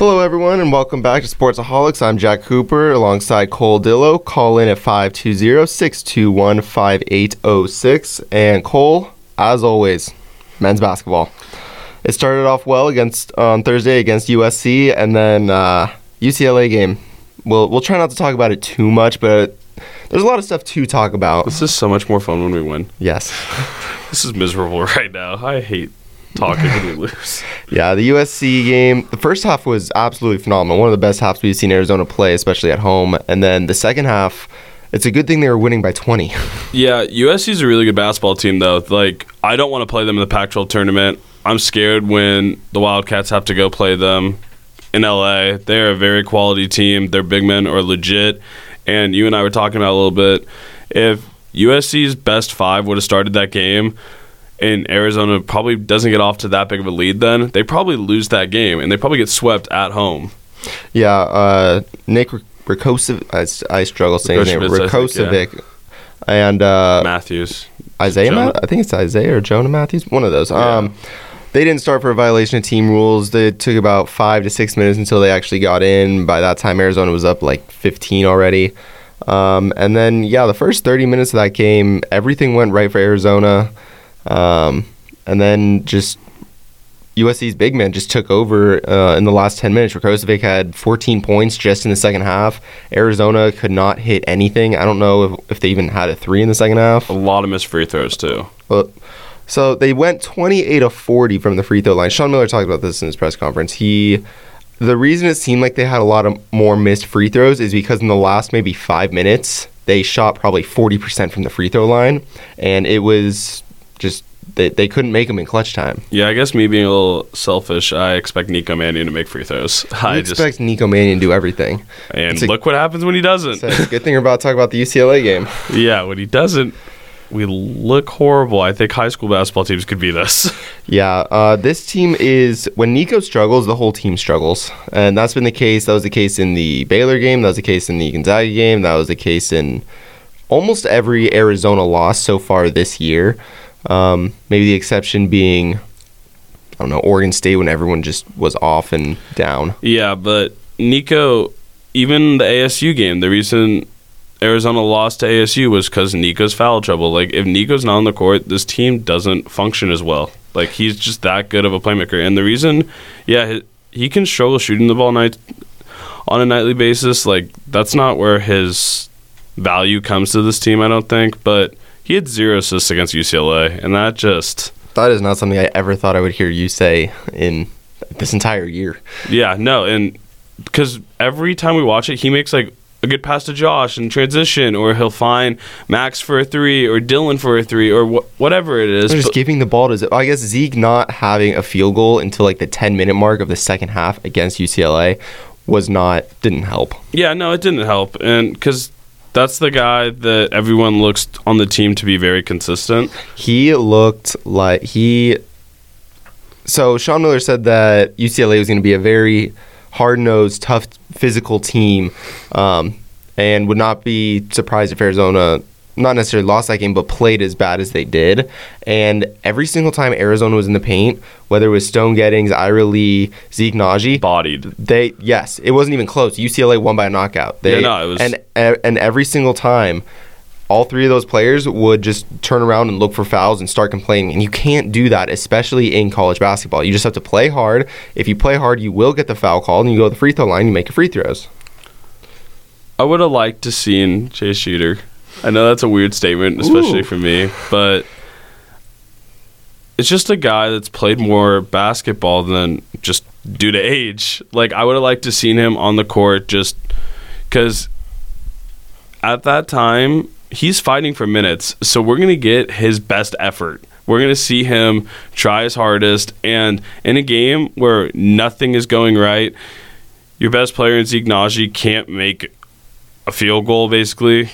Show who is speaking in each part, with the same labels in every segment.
Speaker 1: Hello, everyone, and welcome back to Sportsaholics. I'm Jack Cooper alongside Cole Dillo. Call in at 520 621 5806. And Cole, as always, men's basketball. It started off well against on Thursday against USC, and then uh, UCLA game. We'll we'll try not to talk about it too much, but there's a lot of stuff to talk about.
Speaker 2: This is so much more fun when we win.
Speaker 1: Yes.
Speaker 2: This is miserable right now. I hate talking when we lose.
Speaker 1: Yeah, the USC game, the first half was absolutely phenomenal. One of the best halves we've seen Arizona play, especially at home. And then the second half, it's a good thing they were winning by 20.
Speaker 2: Yeah, USC's a really good basketball team, though. Like, I don't want to play them in the Pac 12 tournament. I'm scared when the Wildcats have to go play them in LA. They're a very quality team. Their big men are legit. And you and I were talking about a little bit. If USC's best five would have started that game, and Arizona probably doesn't get off to that big of a lead, then they probably lose that game and they probably get swept at home.
Speaker 1: Yeah, uh, Nick Rakocevic, I, I struggle saying his name,
Speaker 2: think,
Speaker 1: Rakocevic, and uh,
Speaker 2: Matthews.
Speaker 1: Isaiah? Ma- I think it's Isaiah or Jonah Matthews, one of those. Um, they didn't start for a violation of team rules. It took about five to six minutes until they actually got in. By that time, Arizona was up like 15 already. Um, and then, yeah, the first 30 minutes of that game, everything went right for Arizona. Um, and then just USC's big man just took over uh, in the last 10 minutes. Rakocevic had 14 points just in the second half. Arizona could not hit anything. I don't know if, if they even had a three in the second half.
Speaker 2: A lot of missed free throws, too.
Speaker 1: Well, so they went 28 of 40 from the free throw line. Sean Miller talked about this in his press conference. He, the reason it seemed like they had a lot of more missed free throws is because in the last maybe five minutes they shot probably 40% from the free throw line, and it was just they, they couldn't make them in clutch time.
Speaker 2: Yeah, I guess me being a little selfish, I expect Nico Mannion to make free throws.
Speaker 1: I expect
Speaker 2: just
Speaker 1: Nico Mannion to do everything.
Speaker 2: and
Speaker 1: a-
Speaker 2: look what happens when he doesn't.
Speaker 1: It's a good thing we're about to talk about the UCLA game.
Speaker 2: yeah, when he doesn't, we look horrible. I think high school basketball teams could beat us.
Speaker 1: Yeah, uh, this team is when Nico struggles, the whole team struggles, and that's been the case. That was the case in the Baylor game. That was the case in the Gonzaga game. That was the case in almost every Arizona loss so far this year. Um, maybe the exception being, I don't know, Oregon State when everyone just was off and down.
Speaker 2: yeah, but Nico, even the ASU game, the reason Arizona lost to ASU was because Nico's foul trouble. Like if Nico's not on the court, this team doesn't function as well. Like he's just that good of a playmaker, and the reason, yeah, he, can struggle shooting the ball night on a nightly basis. Like that's not where his value comes to this team. I don't think, but he had zero assists against UCLA, and that just
Speaker 1: That is not something I ever thought I would hear you say in this entire year.
Speaker 2: Yeah, no, and because every time we watch it, he makes like a good pass to Josh in transition, or he'll find Max for a three, or Dylan for a three, or wh- whatever it is.
Speaker 1: They're just
Speaker 2: But-
Speaker 1: giving the ball to. I guess Zeke not having a field goal until like the 10 minute mark of the second half against UCLA was not didn't help.
Speaker 2: yeah, no, it didn't help, and because that's the guy that everyone looks on the team to be very consistent.
Speaker 1: He looked like he. So Sean Miller said that UCLA was going to be a very hard nosed, tough, physical team, um, and would not be surprised if Arizona not necessarily lost that game, but played as bad as they did. And every single time Arizona was in the paint, whether it was Stone Gettings, Ira Lee, Zeke Nnaji,
Speaker 2: Bodied.
Speaker 1: They yes, it wasn't even close. UCLA won by a knockout. They,
Speaker 2: Yeah, no, it was-
Speaker 1: and and every single time, all three of those players would just turn around and look for fouls and start complaining. And you can't do that, especially in college basketball. You just have to play hard. If you play hard, you will get the foul called, and you go to the free throw line, you make your free throws.
Speaker 2: I would have liked to seen Chase Jeter. I know that's a weird statement, especially
Speaker 1: Ooh.
Speaker 2: for me, but it's just a guy that's played more basketball than just due to age. Like I would have liked to seen him on the court just because at that time he's fighting for minutes, so we're gonna get his best effort. We're gonna see him try his hardest, and in a game where nothing is going right, your best player in Zeke Nnaji can't make a field goal basically.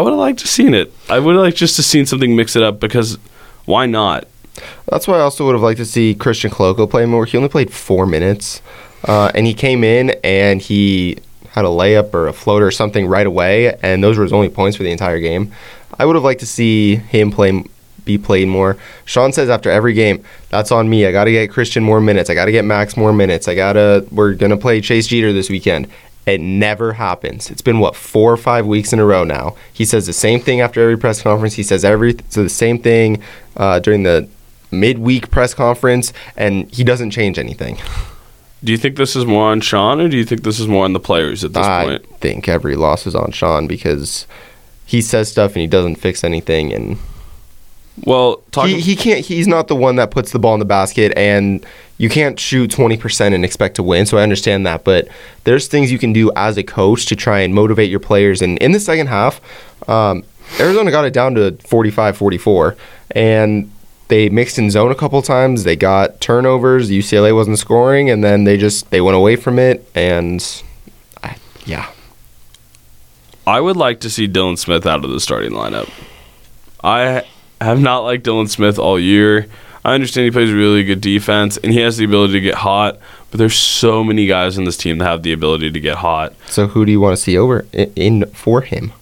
Speaker 2: I would have liked to seen it. I would have liked just to seen something mix it up because why not?
Speaker 1: That's why I also would have liked to see Christian Koloko play more. He only played four minutes, uh, and he came in and he had a layup or a floater or something right away, and those were his only points for the entire game. I would have liked to see him play be played more. Sean says after every game, that's on me. I got to get Christian more minutes. I got to get Max more minutes. I got to, we're going to play Chase Jeter this weekend. It never happens. It's been what four or five weeks in a row now. He says the same thing after every press conference. He says every so the same thing uh, during the midweek press conference, and he doesn't change anything.
Speaker 2: Do you think this is more on Sean, or do you think this is more on the players at this
Speaker 1: I
Speaker 2: point?
Speaker 1: think every loss is on Sean because he says stuff and he doesn't fix anything, and
Speaker 2: Well,
Speaker 1: he, he can't. He's not the one that puts the ball in the basket, and you can't shoot twenty percent and expect to win. So I understand that, but there's things you can do as a coach to try and motivate your players. And in the second half, um, Arizona got it down to 45-44, and they mixed in zone a couple times. They got turnovers. UCLA wasn't scoring, and then they just they went away from it. And I, yeah,
Speaker 2: I would like to see Dylan Smith out of the starting lineup. I have not liked Dylan Smith all year. I understand he plays really good defense and he has the ability to get hot, but there's so many guys in this team that have the ability to get hot.
Speaker 1: So who do you want to see over in, for him?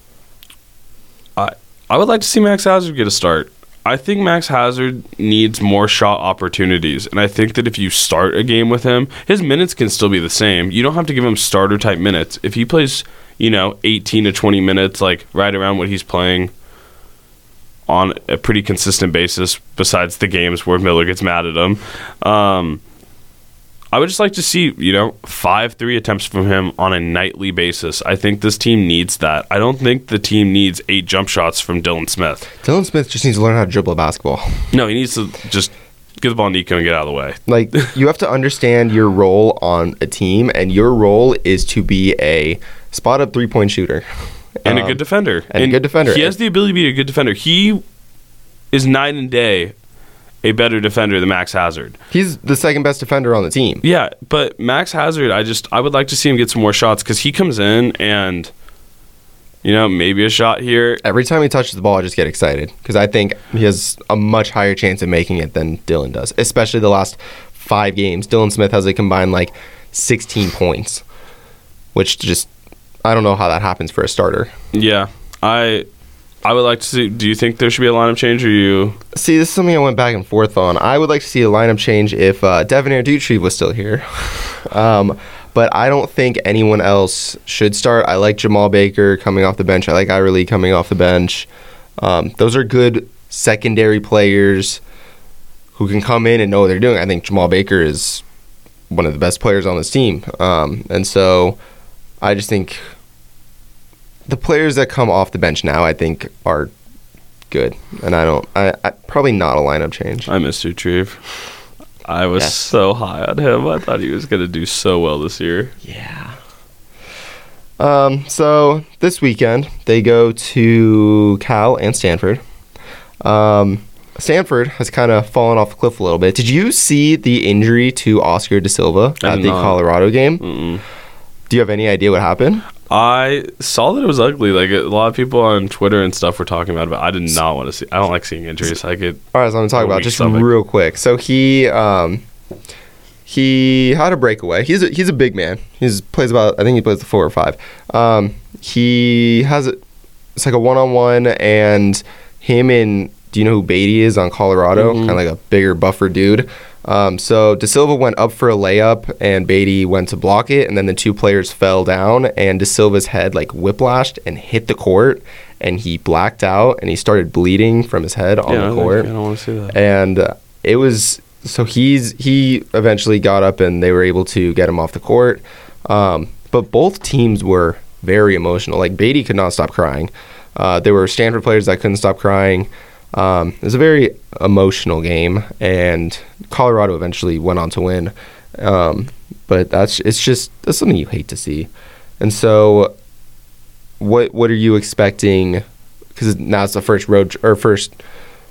Speaker 2: I would like to see Max Hazzard get a start. I think Max Hazzard needs more shot opportunities, and I think that if you start a game with him, his minutes can still be the same. You don't have to give him starter type minutes. If he plays, you know, 18 to 20 minutes, like right around what he's playing on a pretty consistent basis, besides the games where Miller gets mad at him, um, I would just like to see, you know, five three attempts from him on a nightly basis. I think this team needs that. I don't think the team needs eight jump shots from Dylan Smith.
Speaker 1: Dylan Smith just needs to learn how to dribble a basketball.
Speaker 2: No, he needs to just get the ball to Nico and get out of the way.
Speaker 1: Like you have to understand your role on a team, and your role is to be a spot up three point shooter
Speaker 2: And a
Speaker 1: Um,
Speaker 2: good defender.
Speaker 1: and a good defender.
Speaker 2: He has the ability to be a good defender. He is night and day a better defender than Max Hazzard.
Speaker 1: He's the second best defender on the team.
Speaker 2: Yeah, but Max Hazzard, I just I would like to see him get some more shots because he comes in and you know maybe a shot here.
Speaker 1: Every time he touches the ball, I just get excited because I think he has a much higher chance of making it than Dylan does. Especially the last five games, Dylan Smith has a combined like 16 points, which just I don't know how that happens for a starter.
Speaker 2: Yeah, I I would like to see. Do you think there should be a lineup change, or you?
Speaker 1: See, this is something I went back and forth on. I would like to see a lineup change if uh, Devonaire Doutrive was still here. um, but I don't think anyone else should start. I like Jemarl Baker coming off the bench. I like Ira Lee coming off the bench. Um, those are good secondary players who can come in and know what they're doing. I think Jemarl Baker is one of the best players on this team. Um, and so I just think the players that come off the bench now, I think, are good. And I don't, I, I probably not a lineup change.
Speaker 2: I miss Doutrive. I was
Speaker 1: Yes.
Speaker 2: so high on him. I thought he was going to do so well this year.
Speaker 1: Yeah. Um, so this weekend they go to Cal and Stanford. Um, Stanford has kind of fallen off the cliff a little bit. Did you see the injury to Oscar da Silva at the
Speaker 2: not.
Speaker 1: Colorado game?
Speaker 2: Mm-mm.
Speaker 1: Do you have any idea what happened?
Speaker 2: I saw that it was ugly. Like a lot of people on Twitter and stuff were talking about it, but I did not want to see. I don't like seeing injuries. I get
Speaker 1: All right, so I'm gonna talk about just
Speaker 2: stomach.
Speaker 1: real quick. So he um, he had a breakaway. He's a, he's a big man. He's plays about I think he plays the four or five. Um, he has a, it's like a one on one, and him and do you know who Beatty is on Colorado?
Speaker 2: Mhm.
Speaker 1: Kind of like a bigger, buffer dude. Um, so da Silva went up for a layup, and Beatty went to block it, and then the two players fell down, and da Silva's head like whiplashed and hit the court, and he blacked out, and he started bleeding from his head on
Speaker 2: yeah,
Speaker 1: the
Speaker 2: I
Speaker 1: court.
Speaker 2: Don't want to see that.
Speaker 1: and uh, it was so he's he eventually got up and they were able to get him off the court. Um, but both teams were very emotional. Like beatty could not stop crying. Uh, there were stanford players that couldn't stop crying um, it was a very emotional game and colorado eventually went on to win um, but that's it's just that's something you hate to see and so what what are you expecting because now it's the first road or first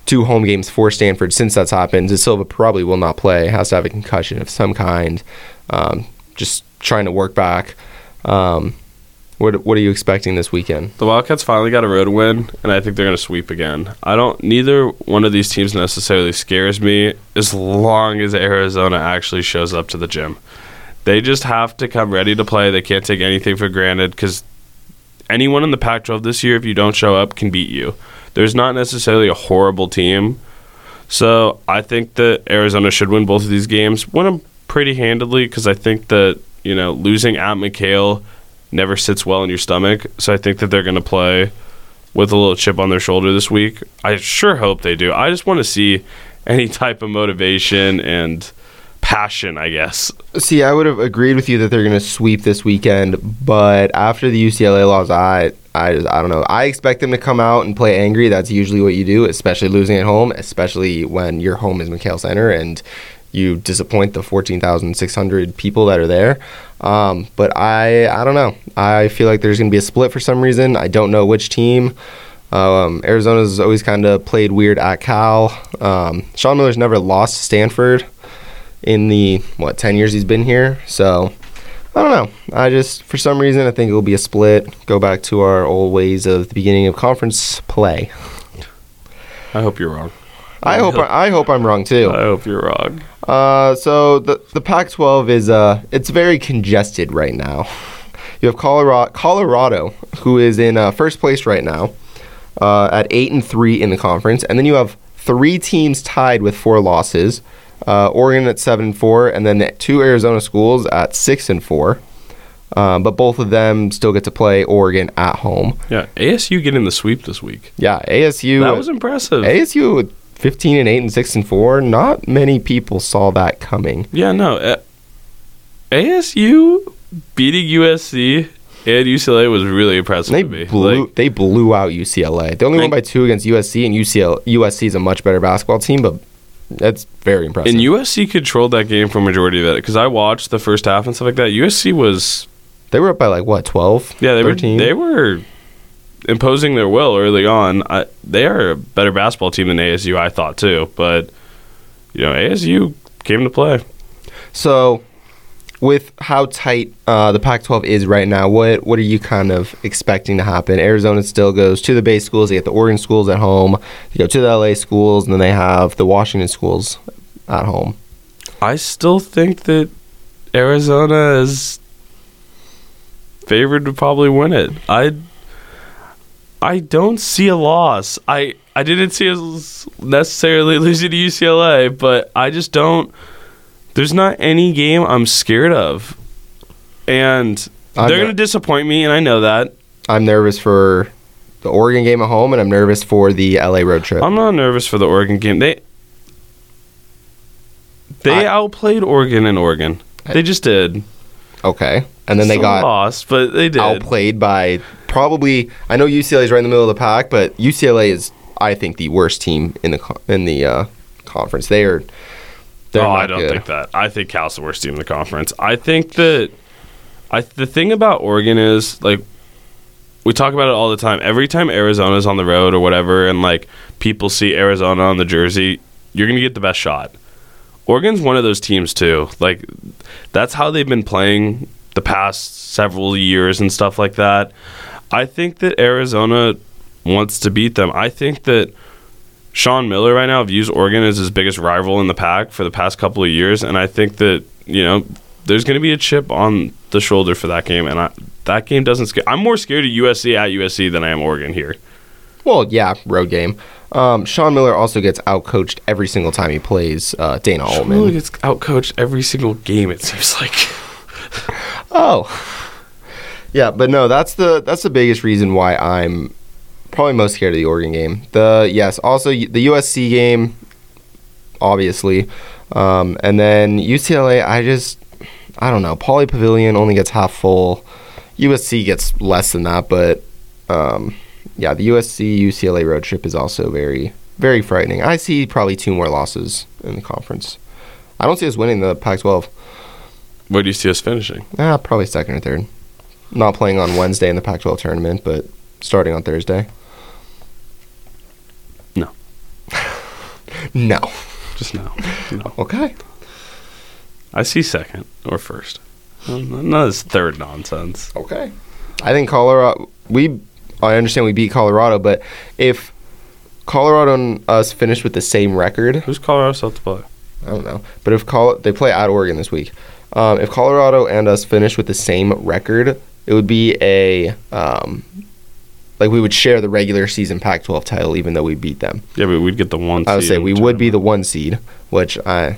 Speaker 1: two home games for Stanford since that's happened. Silva probably will not play. Has to have a concussion of some kind. Um, just trying to work back. Um, what what are you expecting this weekend?
Speaker 2: The Wildcats finally got a road win, and I think they're going to sweep again. I don't. Neither one of these teams necessarily scares me as long as Arizona actually shows up to the gym. They just have to come ready to play. They can't take anything for granted because anyone in the Pac-12 this year, if you don't show up, can beat you. There's not necessarily a horrible team. So I think that Arizona should win both of these games. Win them pretty handily because I think that you know losing at McKale never sits well in your stomach. So I think that they're going to play with a little chip on their shoulder this week. I sure hope they do. I just want to see any type of motivation and passion, I guess.
Speaker 1: See, I would have agreed with you that they're going to sweep this weekend, but after the UCLA loss, I, I, I don't know. I expect them to come out and play angry. That's usually what you do, especially losing at home, especially when your home is McKale Center and you disappoint the 14,600 people that are there. Um, but I, I don't know. I feel like there's going to be a split for some reason. I don't know which team. Um, Arizona's always kind of played weird at Cal. Um, Sean Miller's never lost to Stanford in the what 10 years he's been here. So I don't know. I just for some reason I think it will be a split. Go back to our old ways of the beginning of conference play.
Speaker 2: I hope you're wrong.
Speaker 1: I hope I, I hope I'm wrong too.
Speaker 2: I hope you're wrong.
Speaker 1: Uh, so the the Pac-12 is uh it's very congested right now. You have Colorado, Colorado who is in uh, first place right now, uh, at eight and three in the conference, and then you have three teams tied with four losses. Uh, Oregon at seven and four, and then two Arizona schools at six and four. Um, but both of them still get to play Oregon at home.
Speaker 2: Yeah, ASU getting the sweep this week.
Speaker 1: Yeah, ASU.
Speaker 2: That was impressive.
Speaker 1: ASU 15 and 8 and 6 and 4 not many people saw that coming
Speaker 2: yeah, no. Uh, ASU beating USC and UCLA was really impressive
Speaker 1: they
Speaker 2: to me.
Speaker 1: blew
Speaker 2: Like,
Speaker 1: they blew out UCLA they only won by 2 against USC and UCLA, USC is a much better basketball team but that's very impressive
Speaker 2: and USC controlled that game for a majority of it because I watched the first half and stuff like that. USC was
Speaker 1: they were up by like what 12
Speaker 2: yeah they
Speaker 1: 13?
Speaker 2: were they were imposing their will early on. I, they are a better basketball team than ASU. I thought too, but you know ASU came to play.
Speaker 1: so with how tight uh, the Pac-12 is right now, what what are you kind of expecting to happen? Arizona still goes to the base schools. They get the Oregon schools at home. They go to the LA schools, and then they have the Washington schools at home.
Speaker 2: I still think that Arizona is favored to probably win it. I I don't see a loss. I I didn't see us necessarily losing to UCLA, but I just don't. There's not any game I'm scared of, and they're going to disappoint me, and I know that.
Speaker 1: I'm nervous for the Oregon game at home, and I'm nervous for the LA road trip.
Speaker 2: I'm not nervous for the Oregon game. They they
Speaker 1: I-
Speaker 2: outplayed Oregon in Oregon. They just did.
Speaker 1: okay, and then they
Speaker 2: Still
Speaker 1: got
Speaker 2: lost, but they did.
Speaker 1: outplayed by probably. I know UCLA is right in the middle of the pack, but UCLA is, I think, the worst team in the in the uh, conference. They are. They're
Speaker 2: oh, I don't
Speaker 1: good.
Speaker 2: think that. I think Cal's the worst team in the conference. I think that I the thing about Oregon is like we talk about it all the time. Every time Arizona's on the road or whatever, and like people see Arizona on the jersey, you're gonna get the best shot. Oregon's one of those teams too. Like that's how they've been playing the past several years and stuff like that. I think that Arizona wants to beat them. I think that Sean Miller right now views Oregon as his biggest rival in the pack for the past couple of years, and I think that you know there's going to be a chip on the shoulder for that game, and I, that game doesn't scare. I'm more scared of USC at USC than I am Oregon here.
Speaker 1: Well, yeah, road game. Um, Sean Miller also gets outcoached every single time he plays uh, Dana
Speaker 2: Sean Miller
Speaker 1: Altman.
Speaker 2: gets outcoached every single game. It seems like.
Speaker 1: Oh, yeah, but no, that's the that's the biggest reason why I'm probably most scared of the Oregon game. The yes, also the USC game, obviously, um, and then UCLA. I just I don't know. Pauley Pavilion only gets half full. USC gets less than that, but um, yeah, the USC UCLA road trip is also very very frightening. I see probably two more losses in the conference. I don't see us winning the Pac-12.
Speaker 2: Where do you see us finishing?
Speaker 1: Ah, probably second or third. Not playing on Wednesday in the Pac-12 tournament, but starting on Thursday.
Speaker 2: No.
Speaker 1: No.
Speaker 2: Just no. No.
Speaker 1: Okay.
Speaker 2: I see second or first. None of this third nonsense.
Speaker 1: Okay. I think Colorado. We. I understand we beat Colorado, but if Colorado and us finish with the same record,
Speaker 2: Who's Colorado South to play?
Speaker 1: I don't know. But if Col- they play at Oregon this week, um, if Colorado and us finish with the same record, it would be a um, like we would share the regular season Pac-12 title, even though we beat them.
Speaker 2: Yeah, but we'd get the one.
Speaker 1: I would say we would be the one seed, which I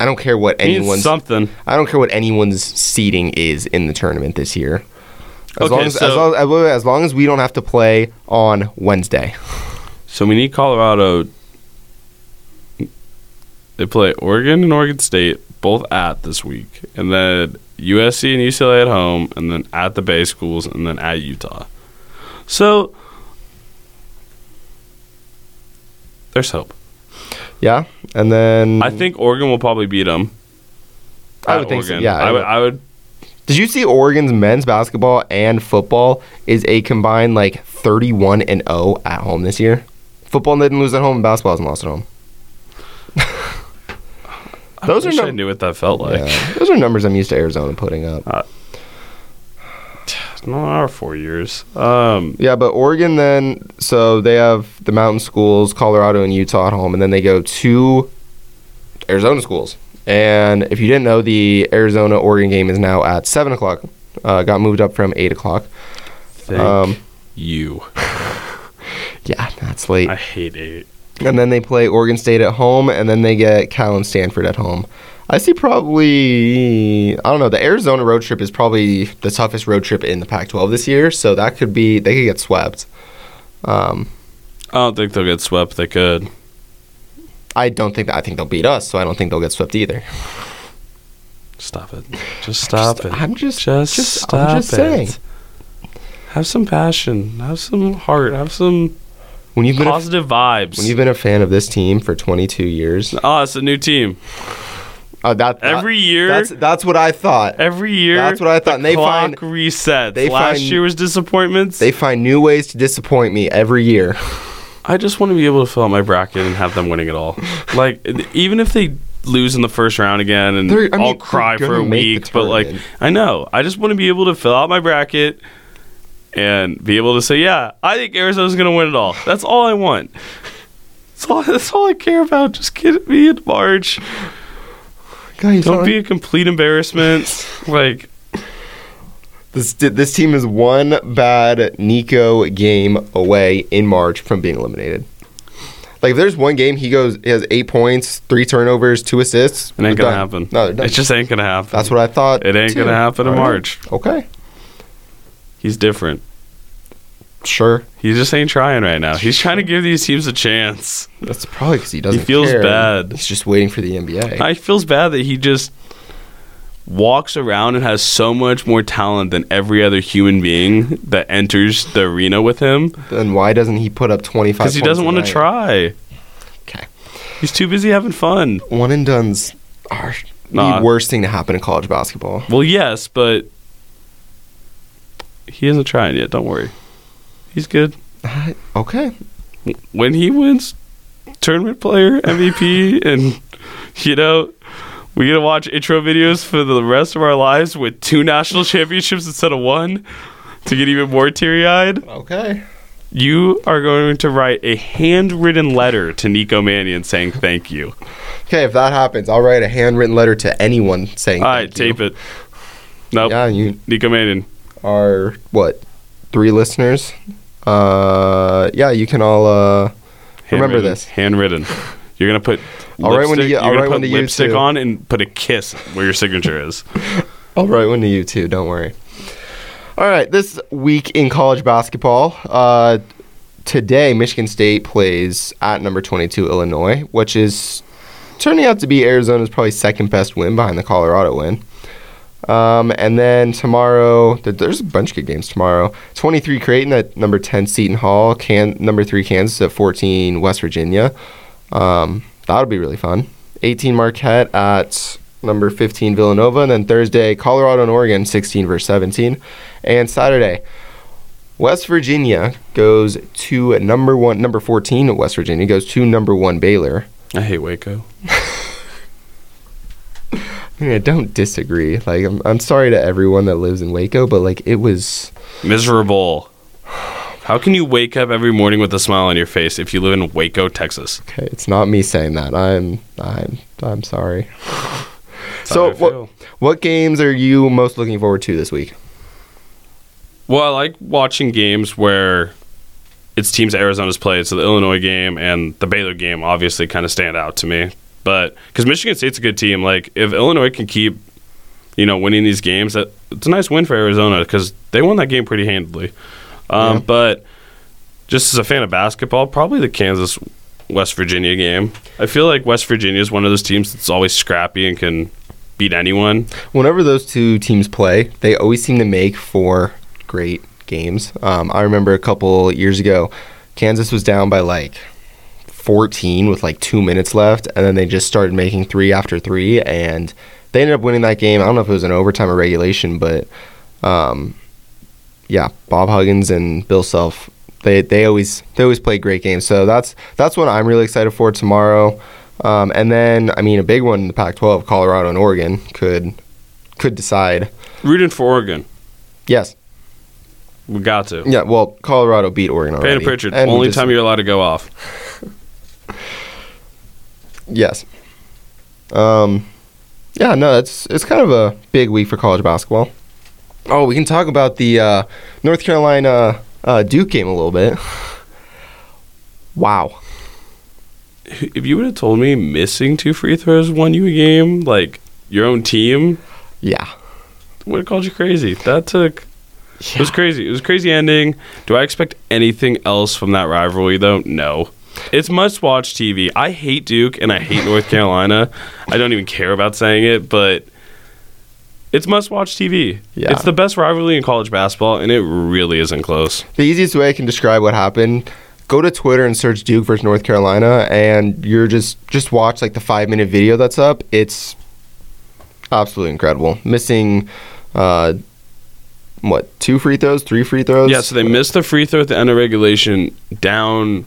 Speaker 1: I don't care what
Speaker 2: Means
Speaker 1: anyone's
Speaker 2: something.
Speaker 1: I don't care what anyone's seeding is in the tournament this year. As
Speaker 2: Okay,
Speaker 1: long as, as,
Speaker 2: so-
Speaker 1: long, as, as long as we don't have to play on Wednesday.
Speaker 2: So we need Colorado. They play Oregon and Oregon State both at this week, and then USC and UCLA at home, and then at the Bay schools, and then at Utah. So there's hope.
Speaker 1: Yeah, and then
Speaker 2: I think Oregon will probably beat them.
Speaker 1: I would think so, yeah, I
Speaker 2: I would.
Speaker 1: would-
Speaker 2: I would.
Speaker 1: Did you see Oregon's men's basketball and football is a combined like 31 and 0 at home this year? Football didn't lose at home, and basketball hasn't lost at home. Those
Speaker 2: I
Speaker 1: are
Speaker 2: wish I
Speaker 1: num-
Speaker 2: knew what that felt like.
Speaker 1: Yeah, those are numbers I'm used to Arizona putting up.
Speaker 2: Not our four years. Um,
Speaker 1: Yeah, but Oregon then, so they have the mountain schools, Colorado and Utah at home, and then they go to Arizona schools. And if you didn't know, the Arizona Oregon game is now at 7 o'clock. Uh, got moved up from 8 o'clock.
Speaker 2: thank
Speaker 1: Um,
Speaker 2: you.
Speaker 1: yeah, that's late.
Speaker 2: I hate it.
Speaker 1: And then they play Oregon State at home, and then they get Cal and Stanford at home. I see probably, I don't know, the Arizona road trip is probably the toughest road trip in the Pac 12 this year, so that could be, they could get swept. Um,
Speaker 2: I don't think they'll get swept. They could.
Speaker 1: I don't think that, I think they'll beat us, so I don't think they'll get swept either.
Speaker 2: Stop it. Just stop
Speaker 1: Just-
Speaker 2: it.
Speaker 1: I'm just,
Speaker 2: Just,
Speaker 1: just,
Speaker 2: stop
Speaker 1: I'm just
Speaker 2: it.
Speaker 1: saying.
Speaker 2: Have some passion. Have some heart. Have some
Speaker 1: When you've been a,
Speaker 2: positive vibes.
Speaker 1: when you've been a fan of this team for 22 years,
Speaker 2: oh, it's a new team.
Speaker 1: uh, that, that-
Speaker 2: Every year,
Speaker 1: that's that's what I thought.
Speaker 2: every year.
Speaker 1: that's what I thought.
Speaker 2: The
Speaker 1: And they
Speaker 2: clock
Speaker 1: find-
Speaker 2: resets.
Speaker 1: they
Speaker 2: Last
Speaker 1: find-
Speaker 2: year was disappointments.
Speaker 1: They find new ways to disappoint me every year.
Speaker 2: I just want to be able to fill out my bracket and have them winning it all. like even if they lose in the first round again and
Speaker 1: I mean,
Speaker 2: I'll cry for a
Speaker 1: gonna make the
Speaker 2: week, but like. I know. I just want to be able to fill out my bracket and be able to say, "Yeah, I think Arizona's going to win it all." That's all I want. That's all, that's all I care about. Just get me in March.
Speaker 1: Guys,
Speaker 2: Don't be a complete embarrassment. Like
Speaker 1: This this team is one bad Nico game away in March from being eliminated. Like if there's one game he goes he has eight points, three turnovers, two assists.
Speaker 2: it ain't gonna
Speaker 1: done.
Speaker 2: happen.
Speaker 1: No.
Speaker 2: It just ain't gonna happen.
Speaker 1: That's what I thought.
Speaker 2: It ain't
Speaker 1: too.
Speaker 2: gonna happen in
Speaker 1: right.
Speaker 2: March.
Speaker 1: Okay,
Speaker 2: He's different.
Speaker 1: sure.
Speaker 2: He just ain't trying right now. He's trying to give these teams a chance.
Speaker 1: That's probably because he doesn't.
Speaker 2: He feels
Speaker 1: care.
Speaker 2: bad.
Speaker 1: He's just waiting for the NBA.
Speaker 2: I feels bad that he just walks around and has so much more talent than every other human being that enters the arena with him
Speaker 1: then why doesn't he put up 25?
Speaker 2: because he doesn't want to try.
Speaker 1: Okay.
Speaker 2: He's too busy having fun.
Speaker 1: One and duns are
Speaker 2: Nah.
Speaker 1: the worst thing to happen in college basketball.
Speaker 2: Well, yes, but he isn't trying yet. Don't worry. He's good.
Speaker 1: Okay.
Speaker 2: When he wins tournament player MVP and you know we get to watch intro videos for the rest of our lives with two national championships instead of one to get even more teary-eyed.
Speaker 1: Okay.
Speaker 2: You are going to write a handwritten letter to Nico Mannion saying thank you.
Speaker 1: Okay, if that happens, I'll write a handwritten letter to anyone saying.
Speaker 2: All right, tape it. Nope.
Speaker 1: Yeah, you
Speaker 2: Nico Mannion.
Speaker 1: Are what? Three listeners. Uh, yeah, you can all. Uh, Remember this.
Speaker 2: Handwritten. You're gonna put.
Speaker 1: I'll write one to
Speaker 2: lipstick-
Speaker 1: you- I'll write one
Speaker 2: put
Speaker 1: to you too.
Speaker 2: on and put a kiss where your signature is.
Speaker 1: I'll write one to you too. Don't worry. All right, this week in college basketball. Uh, today, Michigan State plays at number 22 Illinois, which is turning out to be Arizona's probably second best win behind the Colorado win. Um, and then tomorrow, th- there's a bunch of good games tomorrow. 23 Creighton at number 10 Seton Hall, can number three Kansas at 14 West Virginia. Um, that'll be really fun. 18 Marquette at number 15 Villanova, and then Thursday Colorado and Oregon 16 versus 17, and Saturday West Virginia goes to number one, number 14 West Virginia goes to number one Baylor.
Speaker 2: I hate Waco.
Speaker 1: I, mean, I don't disagree. Like I'm, I'm sorry to everyone that lives in Waco, but like it was
Speaker 2: Miserable. How can you wake up every morning with a smile on your face if you live in Waco, Texas?
Speaker 1: okay. It's not me saying that. I'm I'm I'm sorry. So what what games are you most looking forward to this week?
Speaker 2: Well, I like watching games where it's teams Arizona's played. So the Illinois game and the Baylor game obviously kind of stand out to me. But because Michigan State's a good team, like if Illinois can keep, you know, winning these games, that it's a nice win for Arizona because they won that game pretty handily. Um,
Speaker 1: Yeah.
Speaker 2: But just as a fan of basketball, probably the Kansas West Virginia game. I feel like West Virginia is one of those teams that's always scrappy and can beat anyone.
Speaker 1: Whenever those two teams play, they always seem to make for great games. Um, I remember a couple years ago, Kansas was down by like 14 with like two minutes left, and then they just started making three after three, and they ended up winning that game. I don't know if it was an overtime or regulation, but um, yeah, Bob Huggins and Bill Self. They, they always they always play great games, so that's that's what I'm really excited for tomorrow. Um, and then I mean a big one in the Pac-12, Colorado and Oregon could could decide.
Speaker 2: Rooting for Oregon.
Speaker 1: Yes,
Speaker 2: We got to.
Speaker 1: yeah. Well, Colorado beat Oregon already.
Speaker 2: Payton Pritchard, only time you're allowed to go off.
Speaker 1: Yes. Um, yeah, no, it's it's kind of a big week for college basketball. Oh, we can talk about the uh, North Carolina uh, Duke game a little bit. Wow.
Speaker 2: If you would have told me missing two free throws won you a game, like your own team,
Speaker 1: Yeah.
Speaker 2: would have called you crazy. That took. It was crazy. It was a crazy ending. Do I expect anything else from that rivalry, though? No. It's must watch TV. I hate Duke and I hate North Carolina. I don't even care about saying it, but it's must watch TV.
Speaker 1: Yeah.
Speaker 2: It's the best rivalry in college basketball, and it really isn't close.
Speaker 1: The easiest way I can describe what happened: go to Twitter and search Duke versus North Carolina, and you're just just watch like the five minute video that's up. It's absolutely incredible. Missing, uh, what two free throws, three free throws?
Speaker 2: Yeah, so they missed the free throw at the end of regulation, down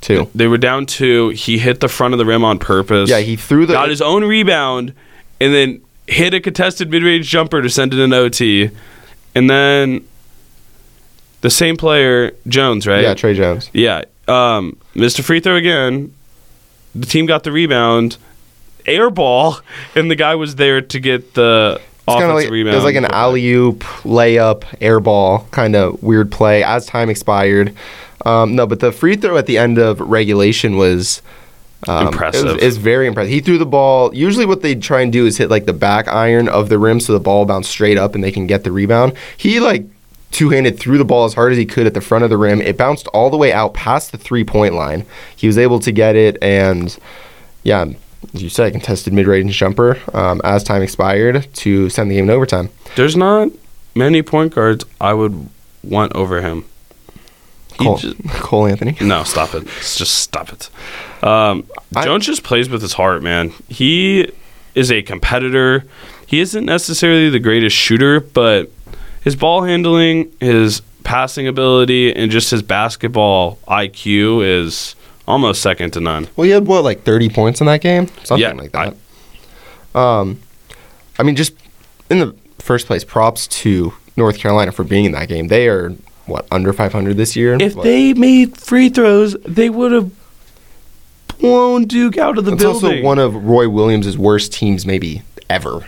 Speaker 1: two.
Speaker 2: They were down two. He hit the front of the rim on purpose.
Speaker 1: Yeah, he threw the
Speaker 2: got his own rebound and then hit a contested mid-range jumper to send it in OT. And then the same player, Jones, right?
Speaker 1: yeah Tre Jones.
Speaker 2: Yeah. Um, missed a free throw again. The team got the rebound, air ball, and the guy was there to get the
Speaker 1: It's kind
Speaker 2: offensive
Speaker 1: of like
Speaker 2: rebound.
Speaker 1: it was like an alley oop layup air ball kind of weird play as time expired. Um, no, but the free throw at the end of regulation was um,
Speaker 2: Impressive.
Speaker 1: Is very impressive. He threw the ball. Usually, what they try and do is hit like the back iron of the rim so the ball bounced straight up and they can get the rebound. He like two handed threw the ball as hard as he could at the front of the rim. It bounced all the way out past the three point line. He was able to get it and yeah. As you said, contested mid-range jumper um, as time expired to send the game in overtime.
Speaker 2: There's not many point guards I would want over him.
Speaker 1: Cole,
Speaker 2: just-
Speaker 1: Cole Anthony.
Speaker 2: No, stop it. Just stop it. Um,
Speaker 1: I-
Speaker 2: Jones just plays with his heart, man. He is a competitor. He isn't necessarily the greatest shooter, but his ball handling, his passing ability, and just his basketball IQ is almost second to none.
Speaker 1: Well, he had what, like thirty points in that game, something
Speaker 2: Yeah,
Speaker 1: like that. um, I mean, just in the first place, props to North Carolina for being in that game. They are what under five hundred this year.
Speaker 2: If
Speaker 1: What?
Speaker 2: they made free throws, they would have blown Duke out of the
Speaker 1: it's
Speaker 2: building.
Speaker 1: It's also one of Roy Williams' worst teams, maybe ever.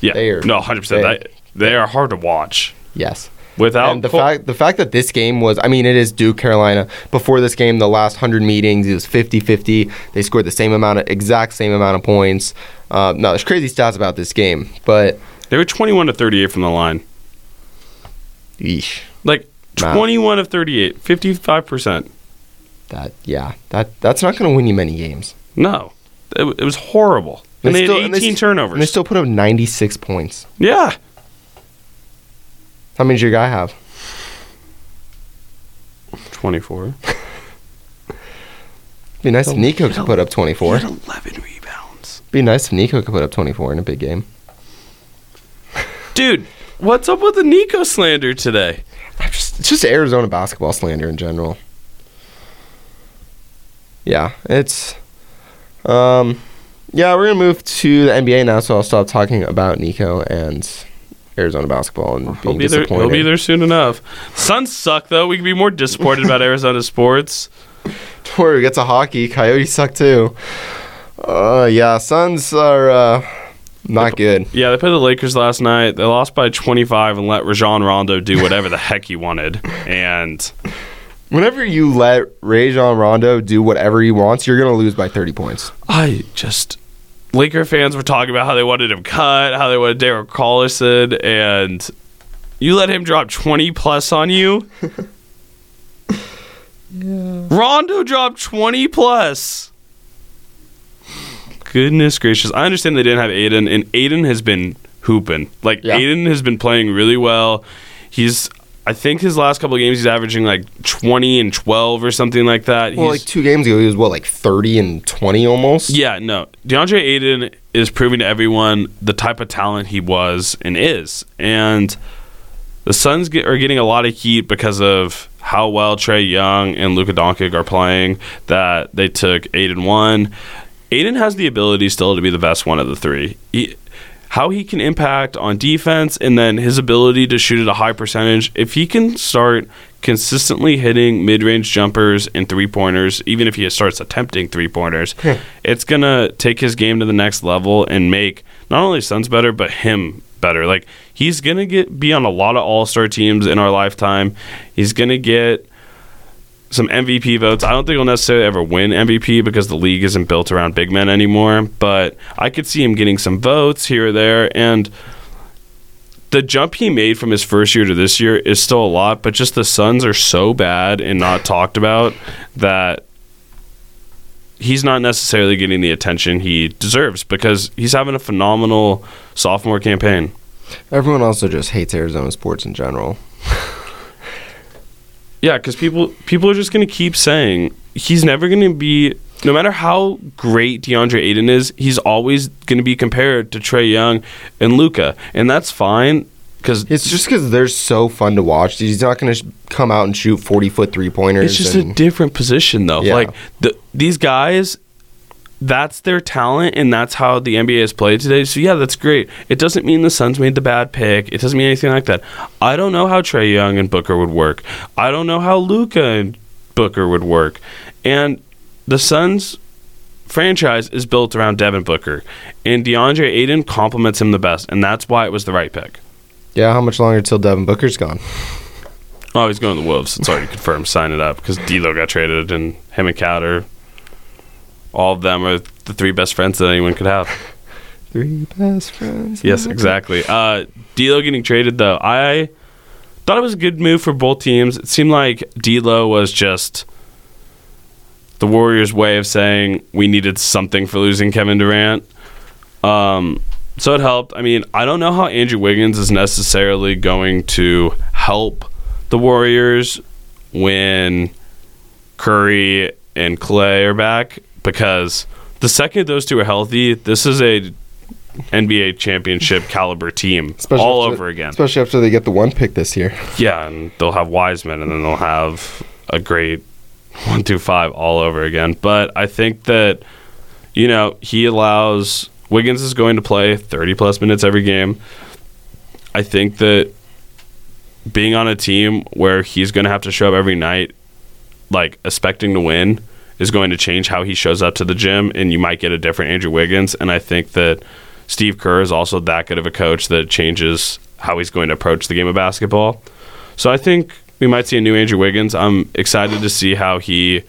Speaker 2: yeah,
Speaker 1: they are-
Speaker 2: no, hundred
Speaker 1: they-
Speaker 2: percent. They are hard to watch
Speaker 1: Yes.
Speaker 2: without
Speaker 1: and the
Speaker 2: Col-
Speaker 1: fact the fact that this game was I mean it is Duke Carolina before this game the last 100 meetings it was 50-50 they scored the same amount of exact same amount of points uh, no there's crazy stats about this game but
Speaker 2: They were twenty-one to thirty-eight from the line.
Speaker 1: yeesh,
Speaker 2: Like
Speaker 1: Wow.
Speaker 2: 21 of 38, 55%.
Speaker 1: that yeah that that's not going to win you many games
Speaker 2: No. It, it was horrible. And they,
Speaker 1: still-
Speaker 2: had
Speaker 1: and
Speaker 2: 18
Speaker 1: s-
Speaker 2: turnovers.
Speaker 1: and they still put up 96 points
Speaker 2: yeah.
Speaker 1: how many does your guy have
Speaker 2: 24.
Speaker 1: be nice if Nico could put up 24
Speaker 2: He had 11 rebounds.
Speaker 1: be nice if Nico could put up 24 in a big game
Speaker 2: Dude, what's up with the Nico slander today?
Speaker 1: Just, it's just Arizona basketball slander in general. Yeah, it's. Um, yeah, we're gonna move to the NBA now, so I'll stop talking about Nico and Arizona basketball and
Speaker 2: He'll
Speaker 1: being
Speaker 2: be, there,
Speaker 1: disappointed.
Speaker 2: he'll be there soon enough. Suns suck, though. We can be more disappointed about Arizona sports.
Speaker 1: Don't worry, we get to hockey. Coyotes suck too. Uh, yeah, Suns are. Uh, Not good.
Speaker 2: Yeah, they played the Lakers last night. They lost by 25 and let Rajon Rondo do whatever the heck he wanted. And
Speaker 1: Whenever you let Rajon Rondo do whatever he wants, you're gonna lose by 30 points.
Speaker 2: I just Laker fans were talking about how they wanted him cut, how they wanted Derek Collison, and you let him drop 20 plus on you. yeah. Rondo dropped 20 plus. Goodness gracious. I understand they didn't have Ayton, and Ayton has been hooping. Like,
Speaker 1: Yeah.
Speaker 2: Ayton has been playing really well. He's, I think his last couple of games, he's averaging like 20 and 12 or something like that.
Speaker 1: Well,
Speaker 2: He's-
Speaker 1: like two games ago, he was what, like 30 and 20 almost.
Speaker 2: yeah, no. DeAndre Ayton is proving to everyone the type of talent he was and is. And the Suns get, are getting a lot of heat because of how well Trae Young and Luka Doncic are playing. That they took Ayton one. Ayton has the ability still to be the best one of the three. He, how he can impact on defense and then his ability to shoot at a high percentage. If he can start consistently hitting mid-range jumpers and three-pointers, even if he starts attempting three-pointers, hmm. it's going to take his game to the next level and make not only Suns better but him better. Like he's going to get be on a lot of all-star teams in our lifetime. He's going to get some MVP votes. I don't think he'll necessarily ever win MVP because the league isn't built around big men anymore. But I could see him getting some votes here or there. And the jump he made from his first year to this year is still a lot, but just the Suns are so bad and not talked about that he's not necessarily getting the attention he deserves because he's having a phenomenal sophomore campaign.
Speaker 1: Everyone also just hates Arizona sports in general.
Speaker 2: Yeah, because people people are just going to keep saying he's never going to be. No matter how great DeAndre Ayton is, he's always going to be compared to Trae Young and Luka, and that's fine because
Speaker 1: It's just because they're so fun to watch. He's not going to sh- come out and shoot 40 foot three pointers.
Speaker 2: it's just a different position though.
Speaker 1: Yeah.
Speaker 2: Like the, these guys, that's their talent, and that's how the NBA is played today. So yeah, that's great. It doesn't mean the Suns made the bad pick. It doesn't mean anything like that. I don't know how Trae Young and Booker would work. I don't know how Luka and Booker would work, and the Suns franchise is built around Devin Booker, and DeAndre Ayton complements him the best, and that's why it was the right pick.
Speaker 1: yeah, how much longer till Devin Booker's gone?
Speaker 2: Oh, he's going to the Wolves. It's already confirmed. Sign it up because D'Lo got traded, and him and are all of them are the three best friends that anyone could have.
Speaker 1: Three best friends.
Speaker 2: Yes, exactly. Uh, D'Lo getting traded though, I thought it was a good move for both teams. It seemed like D'Lo was just the Warriors' way of saying we needed something for losing Kevin Durant. Um, so it helped. I mean, I don't know how Andrew Wiggins is necessarily going to help the Warriors when Curry and Clay are back because the second those two are healthy, this is a NBA championship caliber team
Speaker 1: Especially
Speaker 2: all
Speaker 1: after-
Speaker 2: over again.
Speaker 1: Especially after they get the one pick this year.
Speaker 2: Yeah, and they'll have Wiseman, and then they'll have a great one through five all over again. But I think that you know he allows Wiggins is going to play thirty plus minutes every game. I think that being on a team where he's going to have to show up every night, like expecting to win, is going to change how he shows up to the gym, and you might get a different Andrew Wiggins. And I think that Steve Kerr is also that good of a coach that changes how he's going to approach the game of basketball. So I think we might see a new Andrew Wiggins. I'm excited to see how he,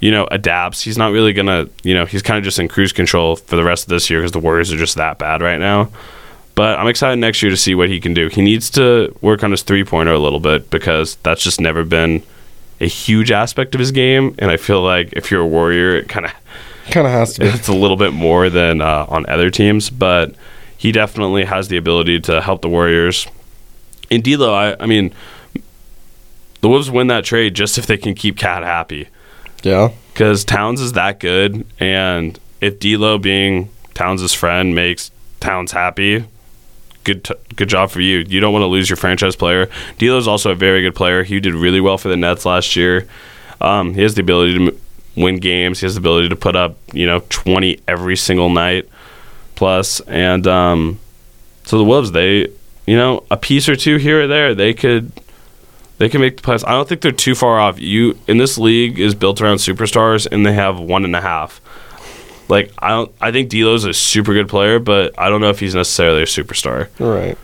Speaker 2: you know, adapts. He's not really gonna, you know, he's kind of just in cruise control for the rest of this year because the Warriors are just that bad right now. But I'm excited next year to see what he can do. He needs to work on his three pointer a little bit because that's just never been a huge aspect of his game. And I feel like if you're a Warrior, it kind of
Speaker 1: Kind of has to be.
Speaker 2: it's a little bit more than uh, on other teams, but he definitely has the ability to help the Warriors. In D'Lo, I, I mean, the Wolves win that trade just if they can keep KAT happy,
Speaker 1: Yeah.
Speaker 2: because Towns is that good, and if D'Lo being Towns' friend makes Towns happy, good t- good job for you. You don't want to lose your franchise player. D'Lo is also a very good player. He did really well for the Nets last year. Um, he has the ability to m- win games. He has the ability to put up you know twenty every single night plus. plus, and um, so the Wolves they you know a piece or two here or there they could they can make the playoffs. I don't think they're too far off. You in this league is built around superstars, and they have one and a half. Like I don't. I think D'Lo's a super good player, but I don't know if he's necessarily a superstar.
Speaker 1: Right.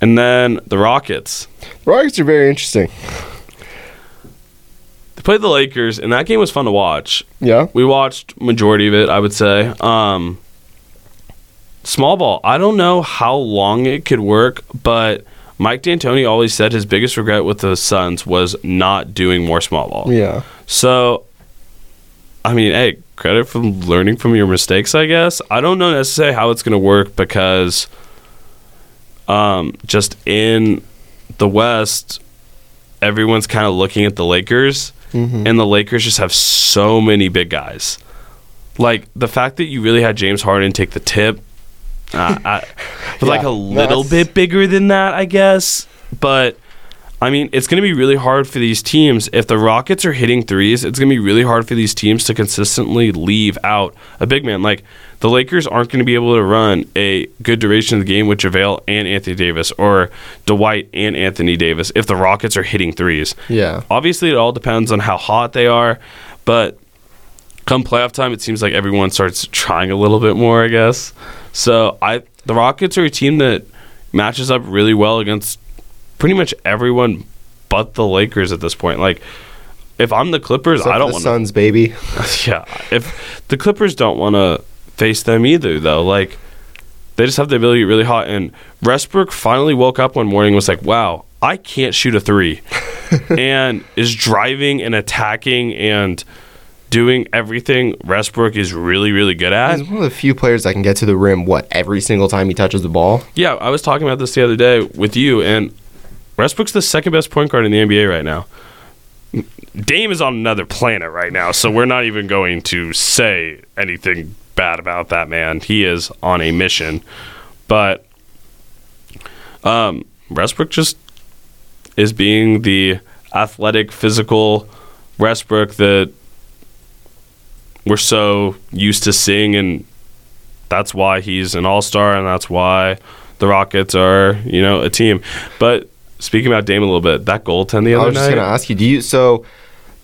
Speaker 2: And then the Rockets.
Speaker 1: Rockets are very interesting.
Speaker 2: They played the Lakers, and that game was fun to watch.
Speaker 1: Yeah.
Speaker 2: We watched majority of it, I would say. Um, small ball. I don't know how long it could work, but Mike D'Antoni always said his biggest regret with the Suns was not doing more small ball.
Speaker 1: Yeah.
Speaker 2: So, I mean, hey, credit for learning from your mistakes, I guess. I don't know necessarily how it's going to work because um, just in the West, everyone's kind of looking at the Lakers,
Speaker 1: Mhm.
Speaker 2: and the Lakers just have so many big guys. Like the fact that you really had James Harden take the tip, uh, I, but like a little bit bigger than that, I guess. But I mean, it's going to be really hard for these teams. If the Rockets are hitting threes, it's going to be really hard for these teams to consistently leave out a big man. Like the Lakers aren't going to be able to run a good duration of the game with JaVale and Anthony Davis or Dwight and Anthony Davis if the Rockets are hitting threes.
Speaker 1: Yeah.
Speaker 2: Obviously, it all depends on how hot they are, but come playoff time, it seems like everyone starts trying a little bit more. I guess. So I, the Rockets are a team that matches up really well against pretty much everyone but the Lakers at this point. Like, if I'm the Clippers,
Speaker 1: Except
Speaker 2: I don't
Speaker 1: the
Speaker 2: want
Speaker 1: Suns, baby.
Speaker 2: Yeah, if the Clippers don't want to face them either, though, like they just have the ability to get really hot. And Westbrook finally woke up one morning and was like, "Wow, I can't shoot a three. and is driving and attacking and doing everything Westbrook is really, really good at.
Speaker 1: He's one of the few players that can get to the rim. What every single time he touches the ball.
Speaker 2: Yeah, I was talking about this the other day with you, and Westbrook's the second best point guard in the NBA right now. Dame is on another planet right now, so we're not even going to say anything bad about that man. He is on a mission, but um, Westbrook just is being the athletic, physical Westbrook that we're so used to seeing, and that's why he's an all star, and that's why the Rockets are, you know, a team. But speaking about Dame a little bit, that goaltend the other night.
Speaker 1: I was just gonna ask you. Do you so?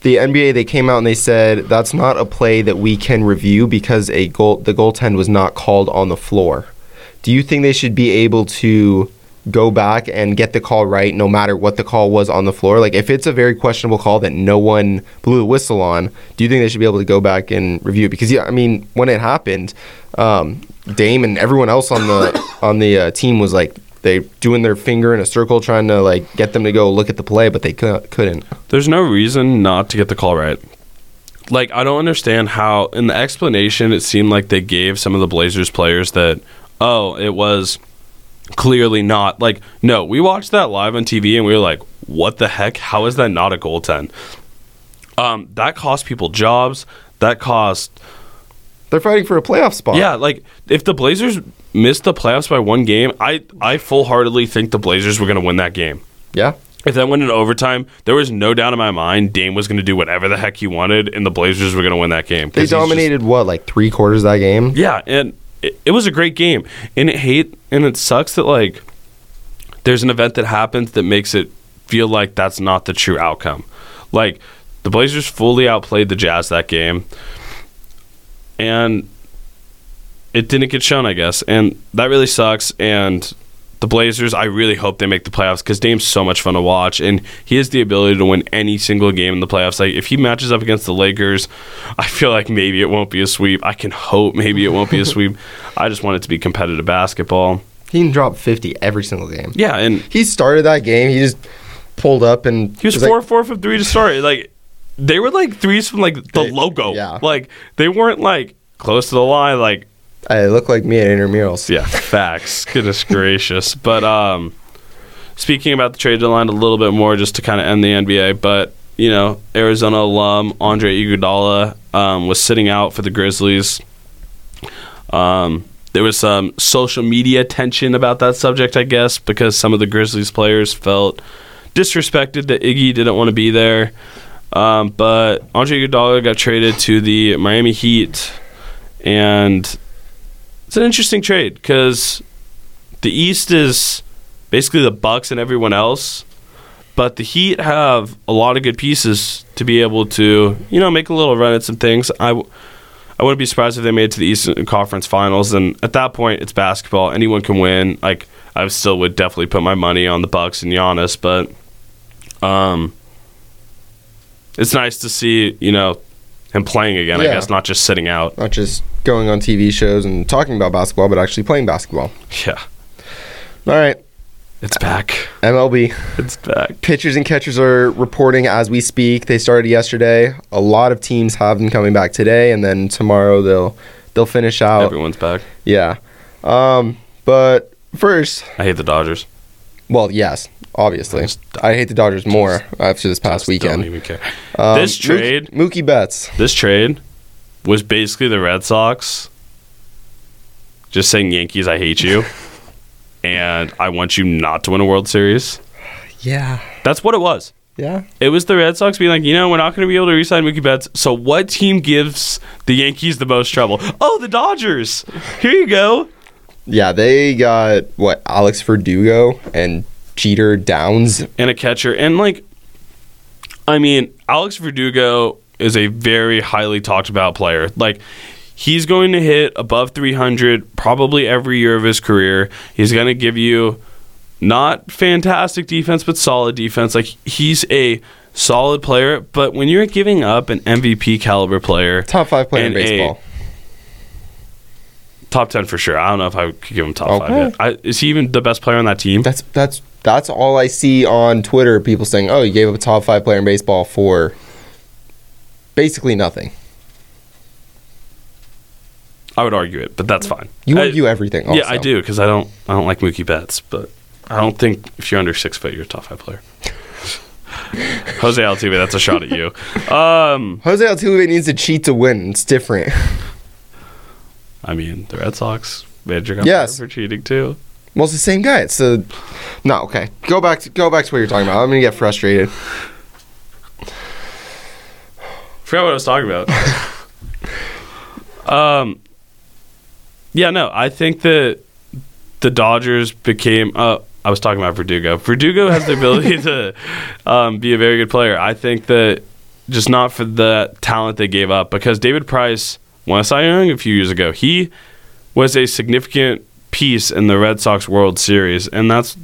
Speaker 1: The NBA they came out and they said that's not a play that we can review because a goal the goaltend was not called on the floor. Do you think they should be able to go back and get the call right no matter what the call was on the floor? Like if it's a very questionable call that no one blew the whistle on, do you think they should be able to go back and review it? Because yeah, I mean when it happened, um, Dame and everyone else on the on the uh, team was like they doing their finger in a circle trying to like get them to go look at the play, but they cou- couldn't.
Speaker 2: There's no reason not to get the call right. Like I don't understand how in the explanation it seemed like they gave some of the Blazers players that oh, it was clearly not like no, we watched that live on TV and we were like, what the heck? How is that not a goaltend Um, that cost people jobs. That cost
Speaker 1: They're fighting for a playoff spot.
Speaker 2: yeah, like if the Blazers missed the playoffs by one game, I I full heartedly think the Blazers were gonna win that game.
Speaker 1: Yeah.
Speaker 2: If that went into overtime, there was no doubt in my mind Dame was going to do whatever the heck he wanted, and the Blazers were going to win that game.
Speaker 1: They
Speaker 2: he's just-
Speaker 1: dominated what, like three quarters of that game?
Speaker 2: yeah, and it, it was a great game, and it hate and it sucks that like there's an event that happens that makes it feel like that's not the true outcome. Like the Blazers fully outplayed the Jazz that game, and it didn't get shown, I guess, and that really sucks. And the Blazers, I really hope they make the playoffs because Dame's so much fun to watch, and he has the ability to win any single game in the playoffs. Like if he matches up against the Lakers, I feel like maybe it won't be a sweep. I can hope maybe it won't be a sweep. I just want it to be competitive basketball.
Speaker 1: He can drop 50 every single game.
Speaker 2: Yeah, and
Speaker 1: He started that game. He just pulled up and
Speaker 2: he was
Speaker 1: like-
Speaker 2: four four from three to start. Like they were like threes from like the
Speaker 1: They-
Speaker 2: logo.
Speaker 1: yeah.
Speaker 2: like they weren't like close to the line. Like
Speaker 1: I look like me at intramurals.
Speaker 2: Yeah, facts. Goodness gracious. But um, speaking about the trade deadline a little bit more, just to kind of end the NBA, but you know, Arizona alum Andre Iguodala um, was sitting out for the Grizzlies. Um, there was some social media tension about that subject, I guess, because some of the Grizzlies players felt disrespected that Iggy didn't want to be there. Um, but Andre Iguodala got traded to the Miami Heat, and it's an interesting trade because the East is basically the Bucks and everyone else, but the Heat have a lot of good pieces to be able to, you know, make a little run at some things. I, wouldn't be surprised if they made it to the Eastern Conference Finals. And at that point, it's basketball. Anyone can win. Like I still would definitely put my money on the Bucks and Giannis, but um, it's nice to see you know him playing again. I guess not just sitting out.
Speaker 1: Not just going on TV shows and talking about basketball, but actually playing basketball.
Speaker 2: Yeah,
Speaker 1: All right,
Speaker 2: it's back.
Speaker 1: MLB.
Speaker 2: It's back.
Speaker 1: Pitchers and catchers are reporting as we speak. They started yesterday. A lot of teams have them coming back today, and then tomorrow they'll they'll finish out.
Speaker 2: Everyone's back.
Speaker 1: Yeah. Um, but first,
Speaker 2: I hate the Dodgers.
Speaker 1: well, yes, obviously,
Speaker 2: Just-
Speaker 1: I hate the Dodgers more after this past weekend.
Speaker 2: Don't even care.
Speaker 1: Um,
Speaker 2: This trade-
Speaker 1: Mookie, Mookie Betts.
Speaker 2: This trade was basically the Red Sox just saying Yankees, I hate you, and I want you not to win a World Series.
Speaker 1: Yeah.
Speaker 2: That's what it was.
Speaker 1: Yeah.
Speaker 2: It was the Red Sox being like, you know, we're not going to be able to re-sign Mookie Betts. So what team gives the Yankees the most trouble? Oh, the Dodgers. Here you go.
Speaker 1: Yeah, they got what Alex Verdugo and Jeter Downs.
Speaker 2: And a catcher. And like, I mean, Alex Verdugo is a very highly talked about player. Like, he's going to hit above 300 probably every year of his career. He's going to give you not fantastic defense, but solid defense. Like, he's a solid player. But when you're giving up an MVP caliber player,
Speaker 1: Top five player in
Speaker 2: And a-
Speaker 1: baseball.
Speaker 2: Top 10 for sure. I don't know if I could give him top
Speaker 1: Okay.
Speaker 2: five yet. I, is he even the best player on that team?
Speaker 1: That's that's that's all I see on Twitter. People saying, "Oh, you gave up a top five player in baseball for basically nothing."
Speaker 2: I would argue it, but that's fine.
Speaker 1: You
Speaker 2: I-
Speaker 1: argue everything. Also.
Speaker 2: Yeah, I do because I don't. I don't like Mookie Betts, but I don't think if you're under six foot, you're a top five player. Jose Altuve, that's a shot at you. Um,
Speaker 1: Jose Altuve needs to cheat to win. It's different.
Speaker 2: I mean, the Red Sox manager got
Speaker 1: Yes.
Speaker 2: for cheating too.
Speaker 1: Well, it's the same guy. It's the no. Okay, go back to go back to what you're talking about. I'm gonna get frustrated.
Speaker 2: Forgot what I was talking about. um, yeah, no, I think that the Dodgers became. Uh, I was talking about Verdugo. Verdugo has the ability to um, be a very good player. I think that just not for the talent they gave up because David Price won a Cy Young a few years ago. He was a significant piece in the Red Sox World Series, and that's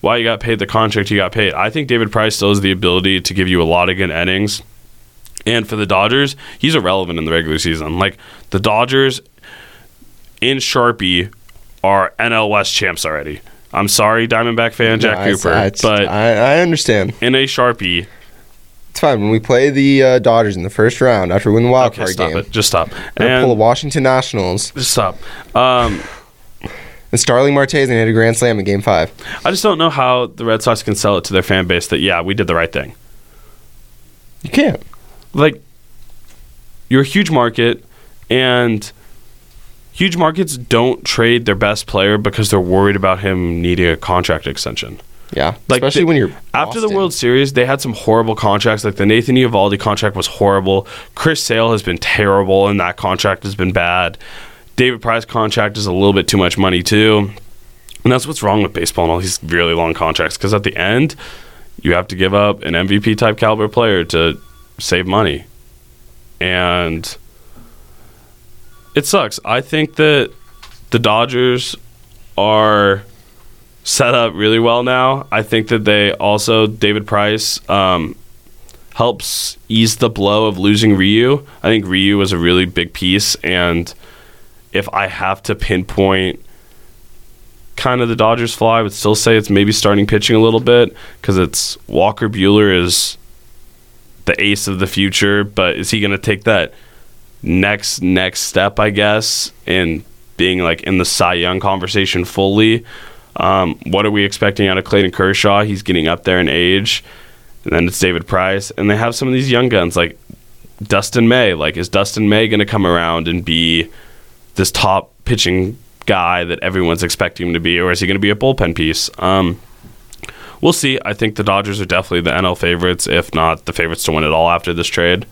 Speaker 2: why you got paid the contract you got paid. I think David Price still has the ability to give you a lot of good innings. And for the Dodgers, he's irrelevant in the regular season. Like the Dodgers in Sharpie are NL West champs already. I'm sorry, Diamondback fan Jack
Speaker 1: No,
Speaker 2: Cooper,
Speaker 1: it's-
Speaker 2: but
Speaker 1: I, I understand.
Speaker 2: in a Sharpie,
Speaker 1: It's fine when we play the uh, Dodgers in the first round after we win the wild
Speaker 2: okay,
Speaker 1: card
Speaker 2: stop
Speaker 1: game.
Speaker 2: it. Just stop.
Speaker 1: We're gonna pull the Washington Nationals
Speaker 2: just stop. Um,
Speaker 1: and Starling Marte and hit a grand slam in Game Five.
Speaker 2: I just don't know how the Red Sox can sell it to their fan base that yeah, we did the right thing.
Speaker 1: You can't.
Speaker 2: like you're a huge market and huge markets don't trade their best player because they're worried about him needing a contract extension.
Speaker 1: Yeah,
Speaker 2: Like,
Speaker 1: especially
Speaker 2: the-
Speaker 1: when you're
Speaker 2: After the World Series, they had some horrible contracts. Like the Nathan Eovaldi contract was horrible. Chris Sale has been terrible, and that contract has been bad. David Price contract is a little bit too much money too, and that's what's wrong with baseball and all these really long contracts. Because at the end, you have to give up an MVP type caliber player to save money, and it sucks. I think that the Dodgers are set up really well now. I think that they also David Price um, helps ease the blow of losing Ryu. I think Ryu was a really big piece, and if I have to pinpoint kind of the Dodgers flaw, I would still say it's maybe starting pitching a little bit because it's Walker Buehler is the ace of the future, but is he going to take that next next step? I guess in being like in the Cy Young conversation fully. Um, what are we expecting out of Clayton Kershaw? He's getting up there in age. And then it's David Price. And they have some of these young guns like Dustin May. Like, is Dustin May going to come around and be this top pitching guy that everyone's expecting him to be? Or is he going to be a bullpen piece? Um, we'll see. I think the Dodgers are definitely the NL favorites, if not the favorites to win it all after this trade.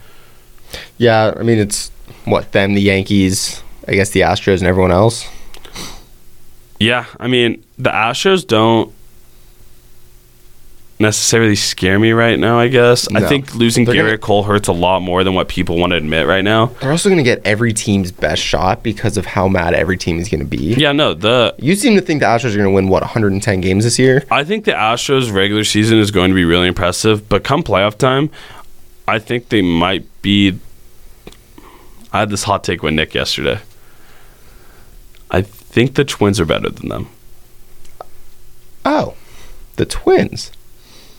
Speaker 1: Yeah, I mean it's what them, the Yankees, I guess the Astros, and everyone else.
Speaker 2: Yeah, I mean, the Astros don't necessarily scare me right now. I guess I think losing
Speaker 1: They're
Speaker 2: Gerrit Cole hurts a lot more than what people want to admit right now.
Speaker 1: They're also going to get every team's best shot because of how mad every team is going to be.
Speaker 2: Yeah, no, the
Speaker 1: You seem to think the Astros are going to win what 110 games this year.
Speaker 2: I think the Astros regular season is going to be really impressive, but come playoff time, I think they might be. I had this hot take with Nick yesterday. I think the Twins are better than them.
Speaker 1: Oh, the Twins.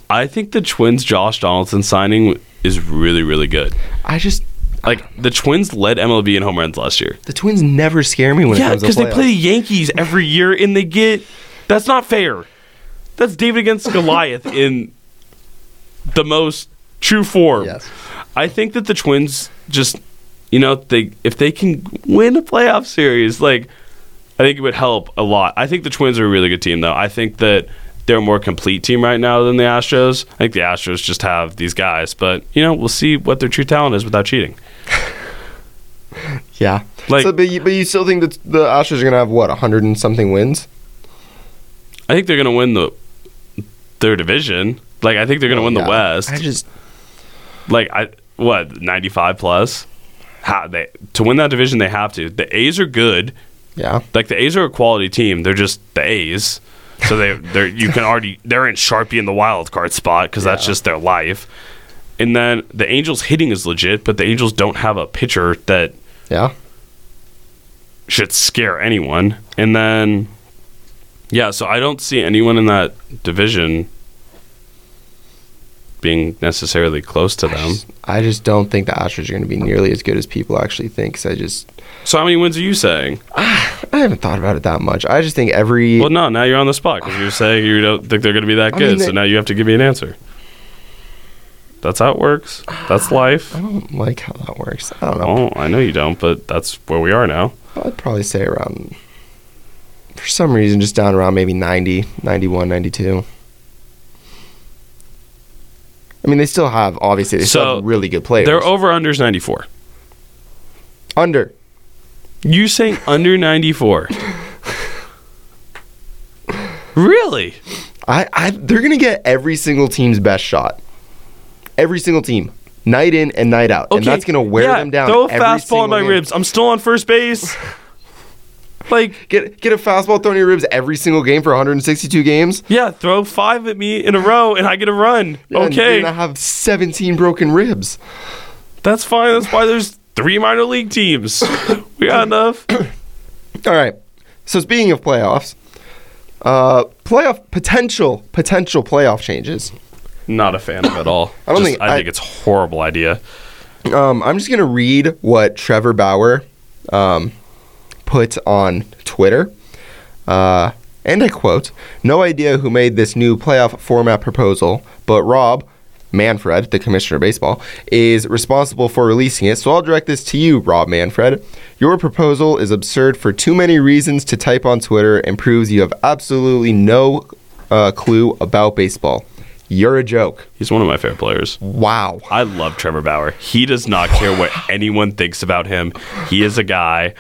Speaker 2: I think the Twins' Josh Donaldson signing is really, really good.
Speaker 1: I just
Speaker 2: Like the Twins led MLB in home runs last year.
Speaker 1: the Twins never scare me when it
Speaker 2: Yeah,
Speaker 1: comes to Yeah,
Speaker 2: because they play the Yankees every year and they get. That's not fair. That's David against Goliath in the most true form.
Speaker 1: Yes.
Speaker 2: I think that the Twins just, you know, they if they can win a playoff series, like I think it would help a lot. I think the Twins are a really good team, though. I think that they're a more complete team right now than the Astros. I think the Astros just have these guys, but you know, we'll see what their true talent is without cheating.
Speaker 1: Yeah.
Speaker 2: Like-
Speaker 1: so, but, you, but you still think that the Astros are going to have what 100 and something wins?
Speaker 2: I think they're gonna win the their division. Like I think they're gonna oh, win
Speaker 1: Oh, Yeah.
Speaker 2: the West.
Speaker 1: I just
Speaker 2: like I what ninety five plus. How they to win that division they have to. The A's are good.
Speaker 1: Yeah.
Speaker 2: Like the A's are a quality team. They're just the A's. So they they're you can already they're in Sharpie in the wild card spot because that's just their life. And then the Angels hitting is legit, but the Angels don't have a pitcher that
Speaker 1: Yeah.
Speaker 2: should scare anyone. And then yeah, so I don't see anyone in that division being necessarily close to
Speaker 1: I
Speaker 2: them.
Speaker 1: just, I just don't think the Astros are going to be nearly as good as people actually think. 'cause I just
Speaker 2: So how many wins are you saying?
Speaker 1: I haven't thought about it that much. I just think every
Speaker 2: Well, no, now you're on the spot because you're saying you don't think they're going to be that
Speaker 1: I
Speaker 2: good.
Speaker 1: mean,
Speaker 2: so
Speaker 1: they-
Speaker 2: now you have to give me an answer. That's how it works. That's life.
Speaker 1: I don't like how that works. I don't know.
Speaker 2: Oh, I know you don't, but that's where we are now.
Speaker 1: I'd probably say around for some reason just down around maybe 90, 91, 92. I mean, they still have obviously they still
Speaker 2: So,
Speaker 1: have really good players.
Speaker 2: Their over unders 94.
Speaker 1: under.
Speaker 2: You saying under 94? really?
Speaker 1: I, I they're gonna get every single team's best shot. Every single team, night in and night out, and that's gonna wear
Speaker 2: yeah,
Speaker 1: them down.
Speaker 2: Throw a fastball in my
Speaker 1: game.
Speaker 2: ribs. I'm still on first base. like,
Speaker 1: Get get a fastball thrown in your ribs every single game for 162 games.
Speaker 2: yeah, throw five at me in a row and I get a run.
Speaker 1: Yeah, and
Speaker 2: okay,
Speaker 1: you're gonna have 17 broken ribs.
Speaker 2: that's fine. That's why there's three minor league teams. we got enough.
Speaker 1: All right. So speaking of playoffs, uh, playoff potential potential playoff changes.
Speaker 2: Not a fan of it all.
Speaker 1: I don't
Speaker 2: Just-
Speaker 1: think-
Speaker 2: I,
Speaker 1: I-
Speaker 2: think it's a horrible idea.
Speaker 1: Um, I'm just gonna read what Trevor Bauer um, put on Twitter, uh, and I quote: "No idea who made this new playoff format proposal, but Rob." Manfred, the commissioner of baseball, is responsible for releasing it. So I'll direct this to you, Rob Manfred. Your proposal is absurd for too many reasons to type on Twitter and proves you have absolutely no uh, clue about baseball. You're a joke.
Speaker 2: He's one of my favorite players.
Speaker 1: Wow.
Speaker 2: I love Trevor Bauer. He does not care what anyone thinks about him. He is a guy.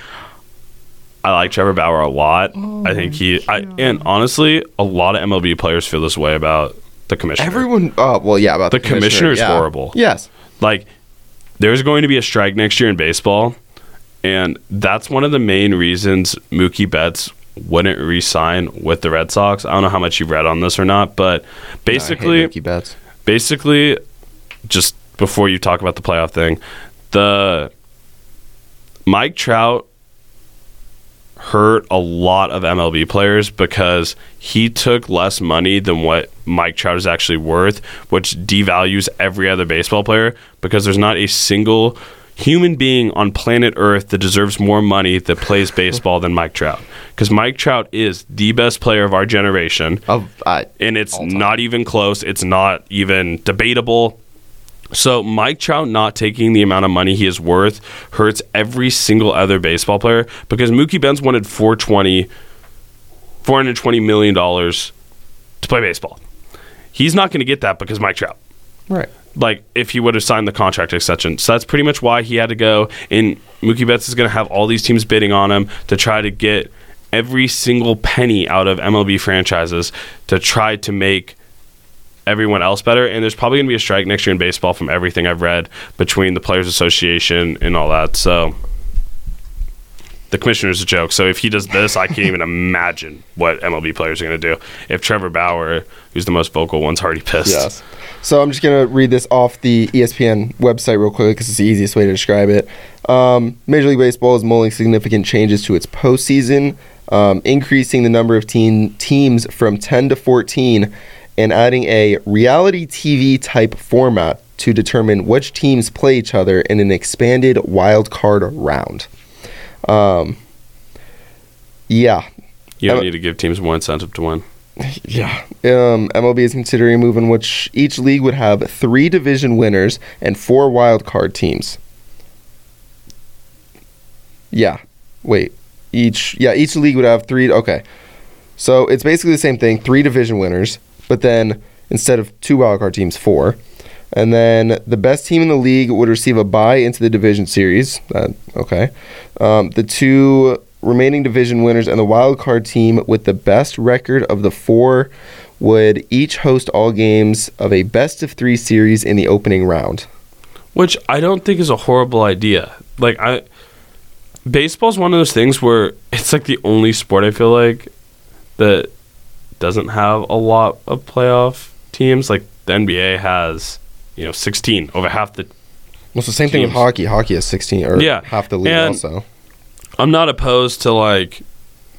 Speaker 2: I like Trevor Bauer a lot. I think he. I, and honestly, a lot of MLB players feel this way about the commissioner.
Speaker 1: Everyone, uh, well, yeah, about
Speaker 2: The commissioner is
Speaker 1: yeah.
Speaker 2: horrible.
Speaker 1: Yes.
Speaker 2: like there's going to be a strike next year in baseball and that's one of the main reasons Mookie Betts wouldn't re-sign with the Red Sox. I don't know how much you've read on this or not, but basically
Speaker 1: I hate Mookie Betts.
Speaker 2: basically just before you talk about the playoff thing, the Mike Trout hurt a lot of MLB players because he took less money than what Mike Trout is actually worth, which devalues every other baseball player because there's not a single human being on planet Earth that deserves more money that plays baseball than Mike Trout. Because Mike Trout is the best player of our generation
Speaker 1: Of uh,
Speaker 2: and it's not even close. It's not even debatable. So Mike Trout not taking the amount of money he is worth hurts every single other baseball player because Mookie Betts wanted 420 420 million dollars to play baseball. He's not going to get that because Mike Trout
Speaker 1: right.
Speaker 2: like if he would have signed the contract extension. So that's pretty much why he had to go. And Mookie Betts is going to have all these teams bidding on him to try to get every single penny out of MLB franchises to try to make everyone else better. And there's probably going to be a strike next year in baseball from everything I've read between the Players Association and all that. So the commissioner's a joke. So if he does this, I can't even imagine what MLB players are going to do. If Trevor Bauer, who's the most vocal one's already pissed.
Speaker 1: Yes. So I'm just gonna read this off the ESPN website real quick because it's the easiest way to describe it. Um, Major League Baseball is mulling significant changes to its postseason, um, increasing the number of teen teams from 10 to 14, and adding a reality TV type format to determine which teams play each other in an expanded wild card round. Um, yeah,
Speaker 2: You don't need to give teams more incentive to win.
Speaker 1: yeah. Um, MLB is considering a move in which each league would have three division winners and four wild card teams. Yeah. Wait. Each yeah, each league would have three okay. So it's basically the same thing, three division winners, but then instead of two wild card teams, four. And then the best team in the league would receive a bye into the division series. Uh, okay. Um, the two remaining division winners and the wild card team with the best record of the four would each host all games of a best of three series in the opening round.
Speaker 2: Which I don't think is a horrible idea. Like I baseball's one of those things where it's like the only sport I feel like that doesn't have a lot of playoff teams. Like the NBA has, you know, 16 over half the
Speaker 1: Well, it's the same thing with hockey. Hockey has 16 or
Speaker 2: Yeah,
Speaker 1: half the league
Speaker 2: and-
Speaker 1: also.
Speaker 2: I'm not opposed to like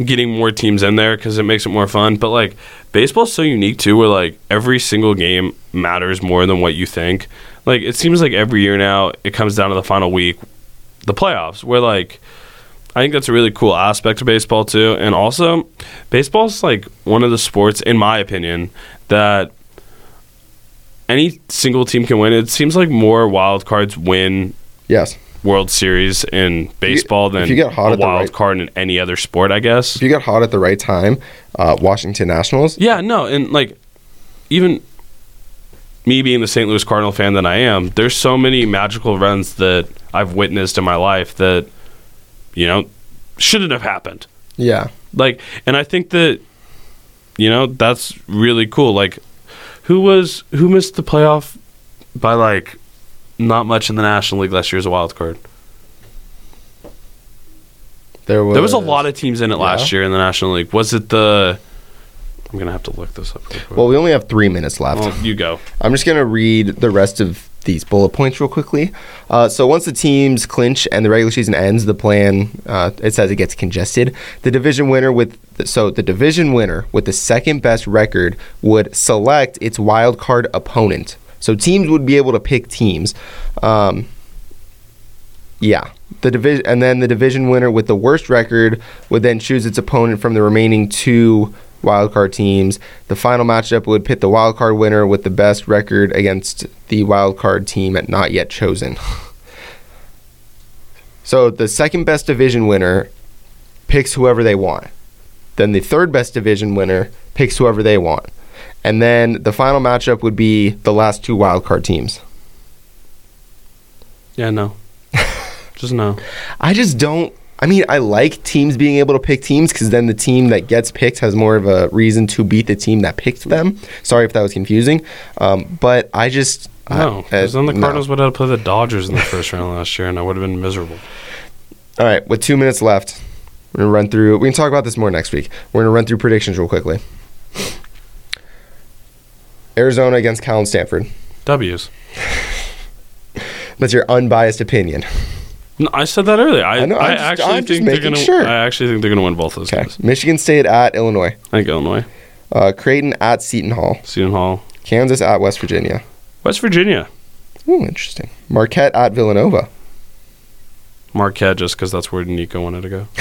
Speaker 2: getting more teams in there because it makes it more fun. But like baseball's so unique too, where like every single game matters more than what you think. Like it seems like every year now it comes down to the final week, the playoffs, where like I think that's a really cool aspect of baseball too. And also, baseball's like one of the sports, in my opinion, that any single team can win. It seems like more wild cards win
Speaker 1: Yes.
Speaker 2: World Series in baseball than
Speaker 1: if you get hot
Speaker 2: a
Speaker 1: at the
Speaker 2: wild
Speaker 1: right-
Speaker 2: card in any other sport, I guess.
Speaker 1: If you get hot at the right time, uh, Washington Nationals,
Speaker 2: Yeah, no, and like even me being the St. Louis Cardinal fan that I am, there's so many magical runs that I've witnessed in my life that you know shouldn't have happened.
Speaker 1: yeah.
Speaker 2: Like, and I think that you know that's really cool. Like, who was who missed the playoff by like not much in the National League last year as a wild card?
Speaker 1: There was
Speaker 2: There was a lot of teams in it last
Speaker 1: Yeah.
Speaker 2: year in the National League. Was it the? I'm gonna have to look this up. Real quick.
Speaker 1: Well, we only have three minutes left.
Speaker 2: Well, you go.
Speaker 1: I'm just going to read the rest of these bullet points real quickly. Uh, so once the teams clinch and the regular season ends, the plan uh, it says it gets congested. The division winner with so the division winner with the second best record would select its wild card opponent. So teams would be able to pick teams. Um, yeah, the division and then the division winner with the worst record would then choose its opponent from the remaining two wildcard teams. The final matchup would pit the wildcard winner with the best record against the wildcard team at not yet chosen. so the second best division winner picks whoever they want. Then the third best division winner picks whoever they want. And then the final matchup would be the last two wildcard teams.
Speaker 2: Yeah, no. Just no.
Speaker 1: I just don't. I mean, I like teams being able to pick teams because then the team that gets picked has more of a reason to beat the team that picked them. Sorry if that was confusing, um, but I just
Speaker 2: No,
Speaker 1: uh,
Speaker 2: because then the
Speaker 1: no.
Speaker 2: Cardinals would have played the Dodgers in the first round last year, and I would have been miserable.
Speaker 1: All right, with two minutes left, we're gonna run through. We can talk about this more next week. We're gonna run through predictions real quickly. Arizona against Cal and Stanford.
Speaker 2: W's.
Speaker 1: That's your unbiased opinion.
Speaker 2: No, I said that earlier. I,
Speaker 1: I know,
Speaker 2: I,
Speaker 1: just-
Speaker 2: actually
Speaker 1: I'm just
Speaker 2: think they're
Speaker 1: making
Speaker 2: gonna.
Speaker 1: sure.
Speaker 2: I actually think they're gonna win both those
Speaker 1: Okay.
Speaker 2: games.
Speaker 1: Michigan State at Illinois.
Speaker 2: I think Illinois,
Speaker 1: Uh, Creighton at Seton Hall.
Speaker 2: Seton Hall,
Speaker 1: Kansas at West Virginia.
Speaker 2: West Virginia,
Speaker 1: Ooh, interesting. Marquette at Villanova.
Speaker 2: Marquette, just because that's where Nico wanted to go.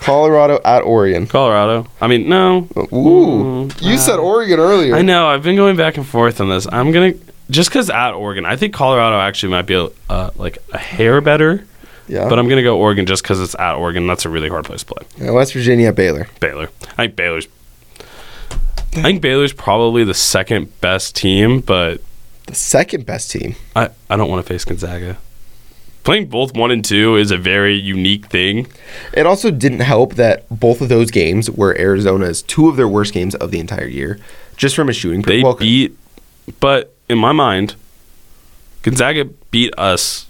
Speaker 1: Colorado at Oregon.
Speaker 2: Colorado. I mean, no.
Speaker 1: Ooh,
Speaker 2: Mm,
Speaker 1: you
Speaker 2: uh,
Speaker 1: said Oregon earlier.
Speaker 2: I know. I've been going back and forth on this. I'm gonna just because at Oregon, I think Colorado actually might be a, uh, like a hair better,
Speaker 1: Yeah,
Speaker 2: but I'm gonna go Oregon just because it's at Oregon. That's a really hard place to play.
Speaker 1: Yeah, West Virginia Baylor.
Speaker 2: Baylor. I think Baylor's. I think Baylor's probably the second best team, but
Speaker 1: The second best team.
Speaker 2: I, I don't want to face Gonzaga. Playing both one and two is a very unique thing.
Speaker 1: It also didn't help that both of those games were Arizona's two of their worst games of the entire year. just from a shooting.
Speaker 2: They
Speaker 1: well,
Speaker 2: beat, but in my mind, Gonzaga beat us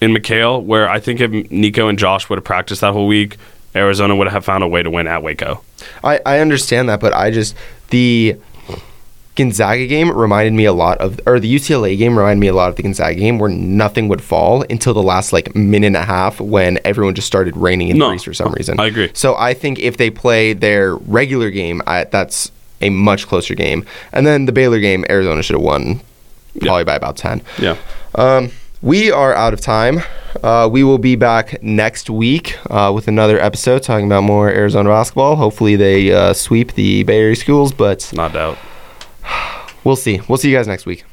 Speaker 2: in McKale, where I think if Nico and Josh would have practiced that whole week, Arizona would have found a way to win at Waco.
Speaker 1: I, I understand that, but I just the Gonzaga game reminded me a lot of, or the UCLA game reminded me a lot of the Gonzaga game, where nothing would fall until the last like minute and a half when everyone just started raining in
Speaker 2: No,
Speaker 1: threes for some reason.
Speaker 2: I agree.
Speaker 1: So I think if they play their regular game, I, that's a much closer game. And then the Baylor game, Arizona should have won probably by about ten.
Speaker 2: Yeah.
Speaker 1: Um, we are out of time. Uh, we will be back next week uh, with another episode talking about more Arizona basketball. Hopefully, they uh, sweep the Bay Area schools, but
Speaker 2: Not doubt.
Speaker 1: we'll see. We'll see you guys next week.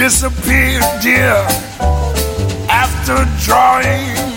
Speaker 3: disappeared, dear, after drawing